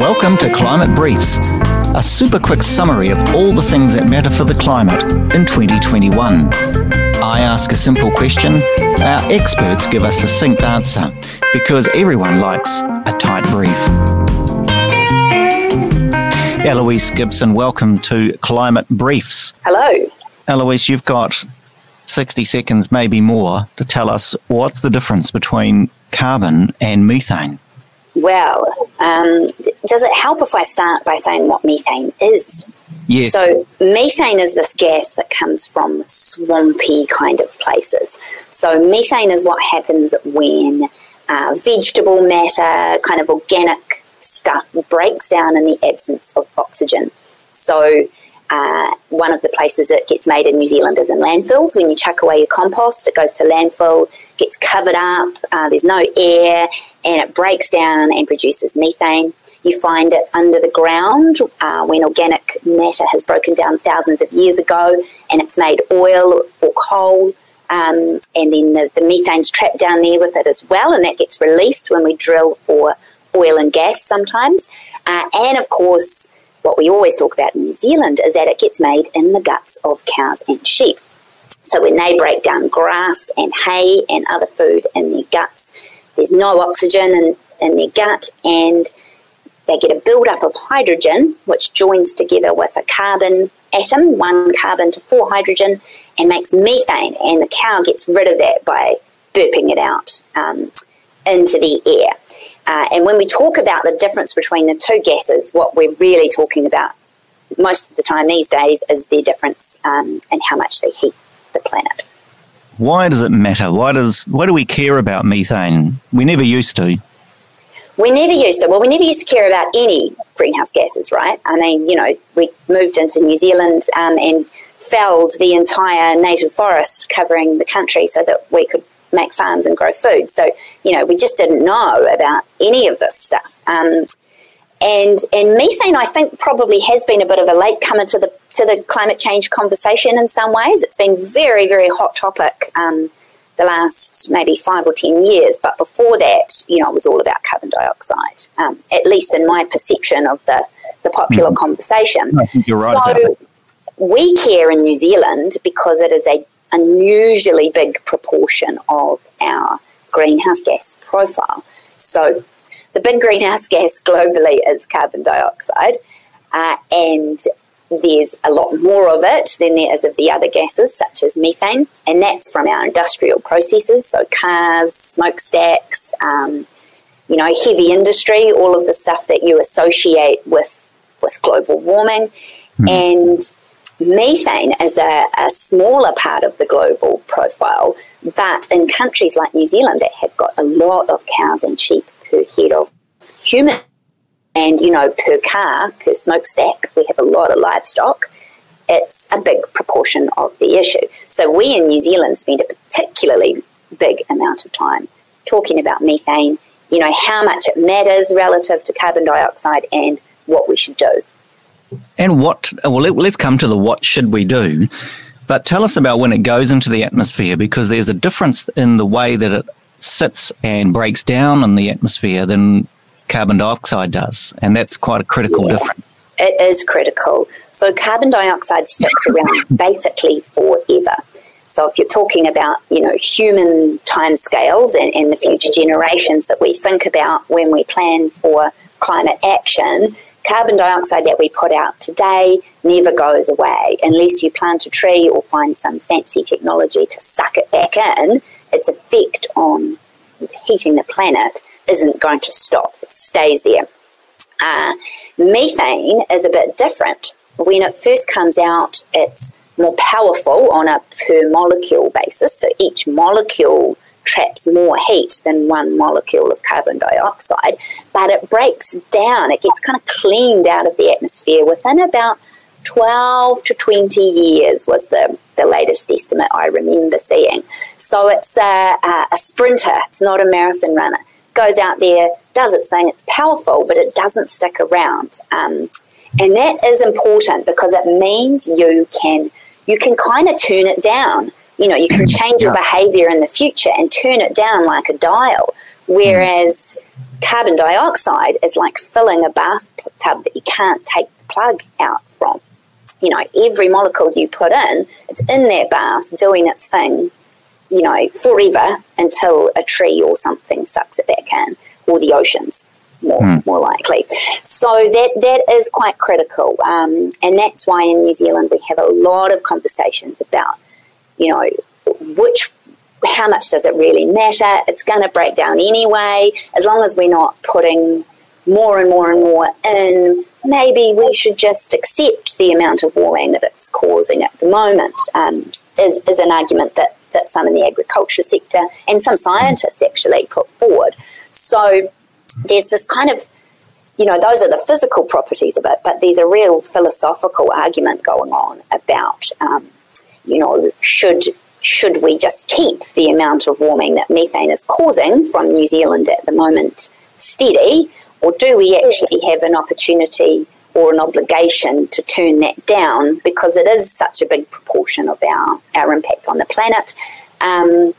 Welcome to Climate Briefs, a super quick summary of all the things that matter for the climate in 2021. I ask a simple question, our experts give us a succinct answer, because everyone likes a tight brief. Eloise Gibson, welcome to Climate Briefs. Hello. Eloise, you've got 60 seconds, maybe more, to tell us what's the difference between carbon and methane. Well, um, does it help if I start by saying what methane is? Yes. So, methane is this gas that comes from swampy kind of places. So, methane is what happens when uh, vegetable matter, kind of organic stuff, breaks down in the absence of oxygen. So, uh, one of the places it gets made in New Zealand is in landfills. When you chuck away your compost, it goes to landfill, gets covered up, uh, there's no air, and it breaks down and produces methane. You find it under the ground uh, when organic matter has broken down thousands of years ago and it's made oil or coal. Um, and then the, the methane's trapped down there with it as well, and that gets released when we drill for oil and gas sometimes. Uh, and of course, what we always talk about in New Zealand is that it gets made in the guts of cows and sheep. So when they break down grass and hay and other food in their guts, there's no oxygen in, in their gut and they get a buildup of hydrogen, which joins together with a carbon atom, one carbon to four hydrogen, and makes methane. And the cow gets rid of that by burping it out um, into the air. Uh, and when we talk about the difference between the two gases, what we're really talking about most of the time these days is their difference um, in how much they heat the planet. Why does it matter? Why does why do we care about methane? We never used to. We never used to. Well, we never used to care about any greenhouse gases, right? I mean, you know, we moved into New Zealand um, and felled the entire native forest covering the country so that we could make farms and grow food. So, you know, we just didn't know about any of this stuff. Um, and and methane, I think, probably has been a bit of a late comer to the to the climate change conversation in some ways. It's been very very hot topic um, the last maybe five or ten years, but before that, you know, it was all about carbon dioxide. Um, at least in my perception of the the popular mm. conversation. I think you're right. So we care in New Zealand because it is a unusually big proportion of our greenhouse gas profile. So the big greenhouse gas globally is carbon dioxide, uh, and there's a lot more of it than there is of the other gases, such as methane, and that's from our industrial processes, so cars, smokestacks, um, you know, heavy industry, all of the stuff that you associate with with global warming, mm. and methane is a, a smaller part of the global profile, but in countries like New Zealand that have got a lot of cows and sheep per head of human and you know per car per smokestack we have a lot of livestock it's a big proportion of the issue. So we in new zealand spend a particularly big amount of time talking about methane you know how much it matters relative to carbon dioxide and what we should do and what well let, let's come to the what should we do but tell us about when it goes into the atmosphere because there's a difference in the way that it sits and breaks down in the atmosphere than carbon dioxide does. And that's quite a critical yeah, difference. It is critical. So carbon dioxide sticks around basically forever. So if you're talking about, you know, human timescales and, and the future generations that we think about when we plan for climate action, carbon dioxide that we put out today never goes away unless you plant a tree or find some fancy technology to suck it back in its effect on heating the planet isn't going to stop. It stays there. Uh, methane is a bit different. When it first comes out, it's more powerful on a per molecule basis. So each molecule traps more heat than one molecule of carbon dioxide, but it breaks down. It gets kind of cleaned out of the atmosphere within about 12 to 20 years was the, the latest estimate I remember seeing. So it's a, a, sprinter, it's not a marathon runner. Goes out there, does its thing, it's powerful, but it doesn't stick around. Um, and that is important because it means you can you can kind of turn it down. You know, you can change your behavior in the future and turn it down like a dial Whereas carbon dioxide is like filling a bathtub that you can't take the plug out from. You know, every molecule you put in, it's in that bath doing its thing, you know, forever until a tree or something sucks it back in, or the oceans. More, mm. more likely. So that that is quite critical, um, and that's why in New Zealand we have a lot of conversations about, you know, which how much does it really matter? It's going to break down anyway. As long as we're not putting more and more and more in, maybe we should just accept the amount of warming that it's causing at the moment, um, is, is an argument that, that some in the agriculture sector and some scientists actually put forward. So there's this kind of you know, those are the physical properties of it, but there's a real philosophical argument going on about, um, you know, should should we just keep the amount of warming that methane is causing from New Zealand at the moment steady, or do we actually have an opportunity or an obligation to turn that down because it is such a big proportion of our, our impact on the planet? Um,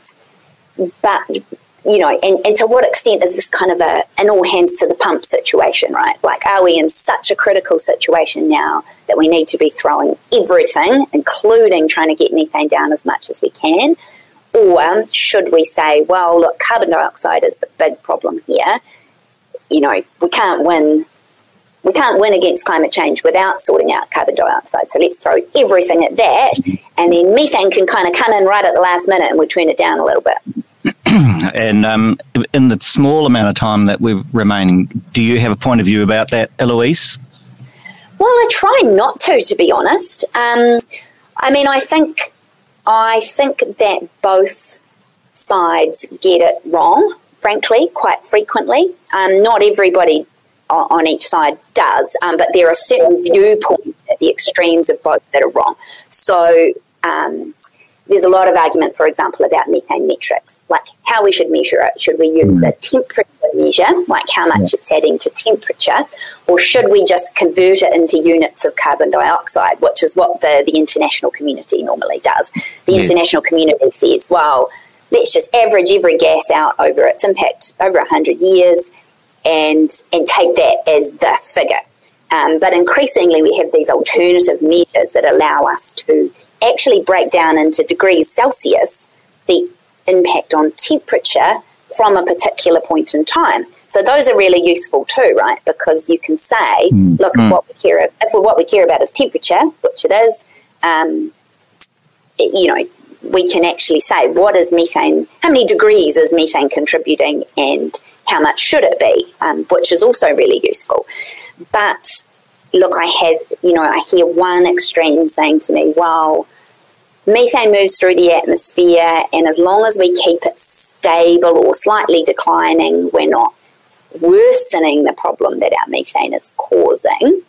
but you know, and, and to what extent is this kind of a an all hands to the pump situation, right? Like, are we in such a critical situation now that we need to be throwing everything, including trying to get methane down as much as we can? Or should we say, well, look, carbon dioxide is the big problem here. You know, we can't win. We can't win against climate change without sorting out carbon dioxide. So let's throw everything at that, and then methane can kind of come in right at the last minute, and we turn it down a little bit. and um, in the small amount of time that we're remaining, do you have a point of view about that, Eloise? Well, I try not to, to be honest. Um, I mean, I think I think that both sides get it wrong, frankly, quite frequently. Um, not everybody on each side does, um, but there are certain viewpoints at the extremes of both that are wrong. So, um, there's a lot of argument, for example, about methane metrics, like how we should measure it. Should we use mm. a temperature measure, like how much yeah. it's adding to temperature, or should we just convert it into units of carbon dioxide, which is what the, the international community normally does? The yeah. international community says, well, let's just average every gas out over its impact over 100 years and, and take that as the figure. Um, but increasingly, we have these alternative measures that allow us to actually break down into degrees Celsius the impact on temperature from a particular point in time. So those are really useful too, right? Because you can say, mm. look, mm. if what we care if what we care about is temperature, which it is, um, it, you know, we can actually say what is methane, how many degrees is methane contributing, and how much should it be, um, which is also really useful. But look, I have, you know, I hear one extreme saying to me, well, methane moves through the atmosphere, and as long as we keep it stable or slightly declining, we're not worsening the problem that our methane is causing.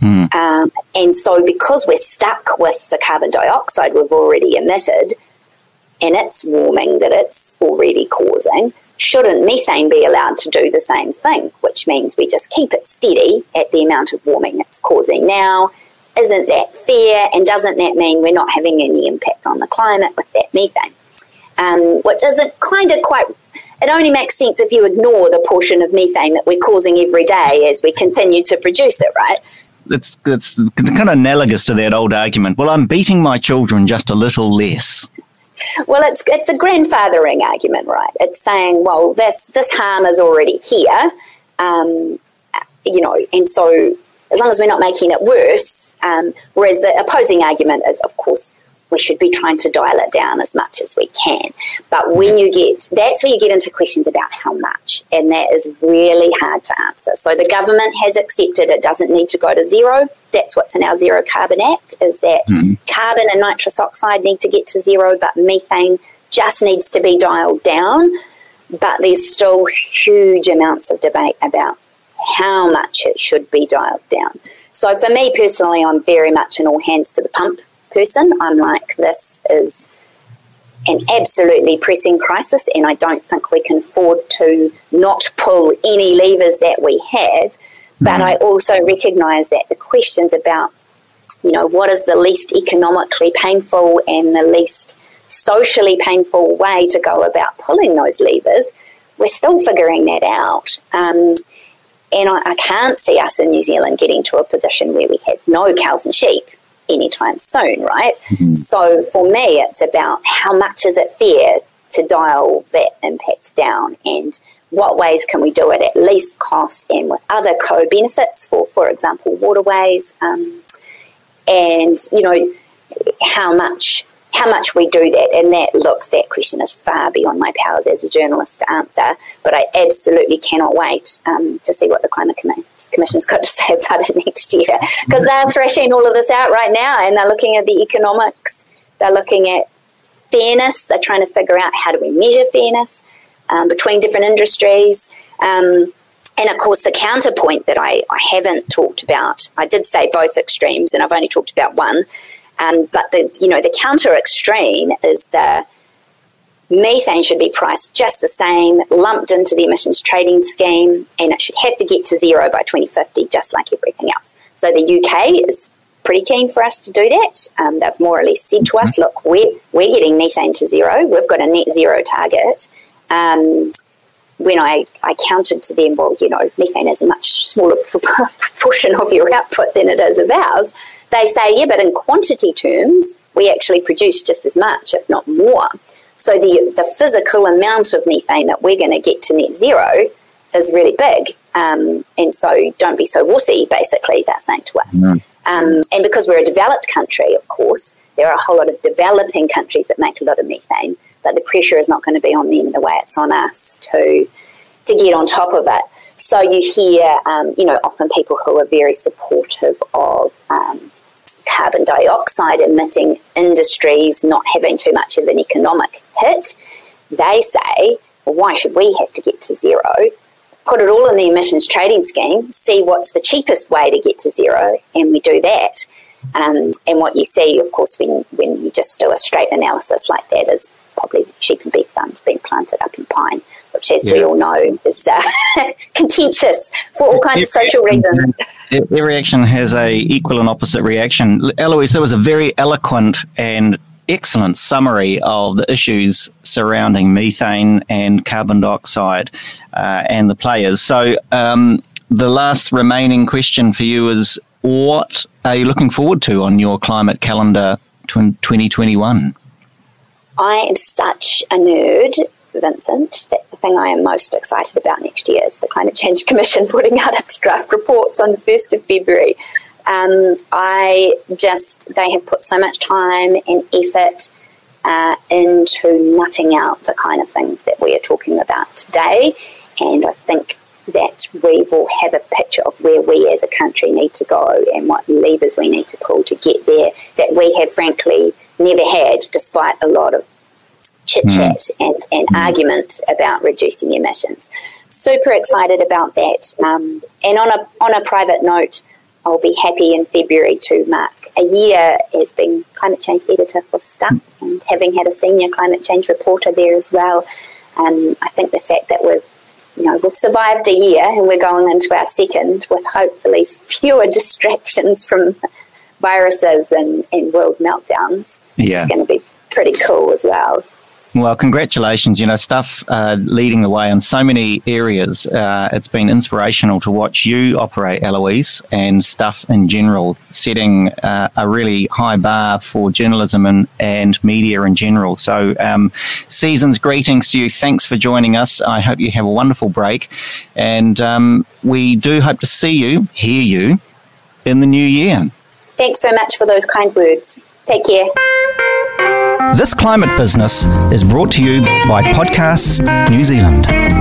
Mm. Um, and so, because we're stuck with the carbon dioxide we've already emitted and it's warming that it's already causing, shouldn't methane be allowed to do the same thing? Which means we just keep it steady at the amount of warming it's causing now. Isn't that fair? And doesn't that mean we're not having any impact on the climate with that methane? Um, which isn't kind of quite it only makes sense if you ignore the portion of methane that we're causing every day as we continue to produce it, right? It's, it's kind of analogous to that old argument. Well, I'm beating my children just a little less. Well, it's it's a grandfathering argument, right? It's saying, well, this this harm is already here, um, you know, and so as long as we're not making it worse. Um, whereas the opposing argument is, of course, we should be trying to dial it down as much as we can. But when you get, that's where you get into questions about how much, and that is really hard to answer. So the government has accepted it doesn't need to go to zero. That's what's in our Zero Carbon Act, is that mm-hmm. carbon and nitrous oxide need to get to zero, but methane just needs to be dialed down. But there's still huge amounts of debate about how much it should be dialed down. So for me personally, I'm very much an all hands to the pump person. I'm like, this is an absolutely pressing crisis, and I don't think we can afford to not pull any levers that we have. But mm. I also recognise that the questions about, you know, what is the least economically painful and the least socially painful way to go about pulling those levers we're still figuring that out. Um, and I, I, can't see us in New Zealand getting to a position where we have no cows and sheep anytime soon, right? Mm-hmm. So for me, it's about how much is it fair to dial that impact down and what ways can we do it at least cost and with other co-benefits for, for example, waterways, um, and you know how much how much we do that. And that look, that question is far beyond my powers as a journalist to answer. But I absolutely cannot wait um, to see what the Climate Commission's got to say about it next year because they're thrashing all of this out right now, and they're looking at the economics. They're looking at fairness. They're trying to figure out how do we measure fairness um, between different industries. Um, and of course, the counterpoint that I, I haven't talked about, I did say both extremes, and I've only talked about one. Um, but the you know the counter extreme is the methane should be priced just the same, lumped into the emissions trading scheme, and it should have to get to zero by 2050, just like everything else. So the UK is pretty keen for us to do that. Um, they've more or less said to us, look, we're, we're getting methane to zero. We've got a net zero target. Um, when I, I counted to them, well, you know, methane is a much smaller proportion of your output than it is of ours, they say, yeah, but in quantity terms, we actually produce just as much, if not more. So the, the physical amount of methane that we're going to get to net zero is really big. Um, and so don't be so wussy, basically, they're saying to us. Mm. Um, and because we're a developed country, of course, there are a whole lot of developing countries that make a lot of methane, but the pressure is not going to be on them the way it's on us to to get on top of it. So you hear, um, you know, often people who are very supportive of um, carbon dioxide emitting industries not having too much of an economic hit. They say, well, why should we have to get to zero? put it all in the emissions trading scheme, see what's the cheapest way to get to zero, and we do that. Um, and what you see, of course, when, when you just do a straight analysis like that is probably sheep and beef farms being planted up in pine, which, as yeah. we all know, is uh, contentious for all kinds every, of social reasons. Every action has a equal and opposite reaction. Eloise, that was a very eloquent and excellent summary of the issues surrounding methane and carbon dioxide uh, and the players. So, um, the last remaining question for you is what are you looking forward to on your climate calendar 2021? I am such a nerd, Vincent, that the thing I am most excited about next year is the Climate Change Commission putting out its draft reports on the 1st of February. Um, I just, they have put so much time and effort uh, into nutting out the kind of things that we are talking about today. And I think that we will have a picture of where we as a country need to go and what levers we need to pull to get there that we have frankly never had, despite a lot of chit chat mm. and, and mm. argument about reducing emissions. Super excited about that. Um, and on a on a private note, I'll be happy in February to mark a year as being climate change editor for Stuff and having had a senior climate change reporter there as well. Um, I think the fact that we've you know we've survived a year and we're going into our second with hopefully fewer distractions from viruses and, and world meltdowns yeah. is going to be pretty cool as well. Well, congratulations. You know, stuff uh, leading the way in so many areas. Uh, it's been inspirational to watch you operate, Eloise, and stuff in general, setting uh, a really high bar for journalism and, and media in general. So, um, season's greetings to you. Thanks for joining us. I hope you have a wonderful break. And um, we do hope to see you, hear you in the new year. Thanks so much for those kind words. Take care. This climate business is brought to you by Podcasts New Zealand.